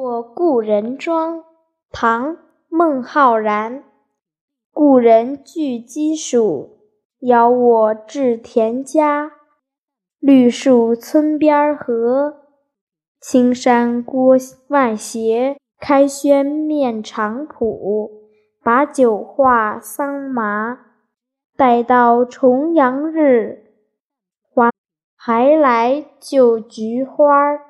我故人庄唐孟浩然。故人具鸡黍邀我至田家。绿树村边合青山郭外斜开轩面场圃把酒话桑麻。待到重阳日还还来就菊花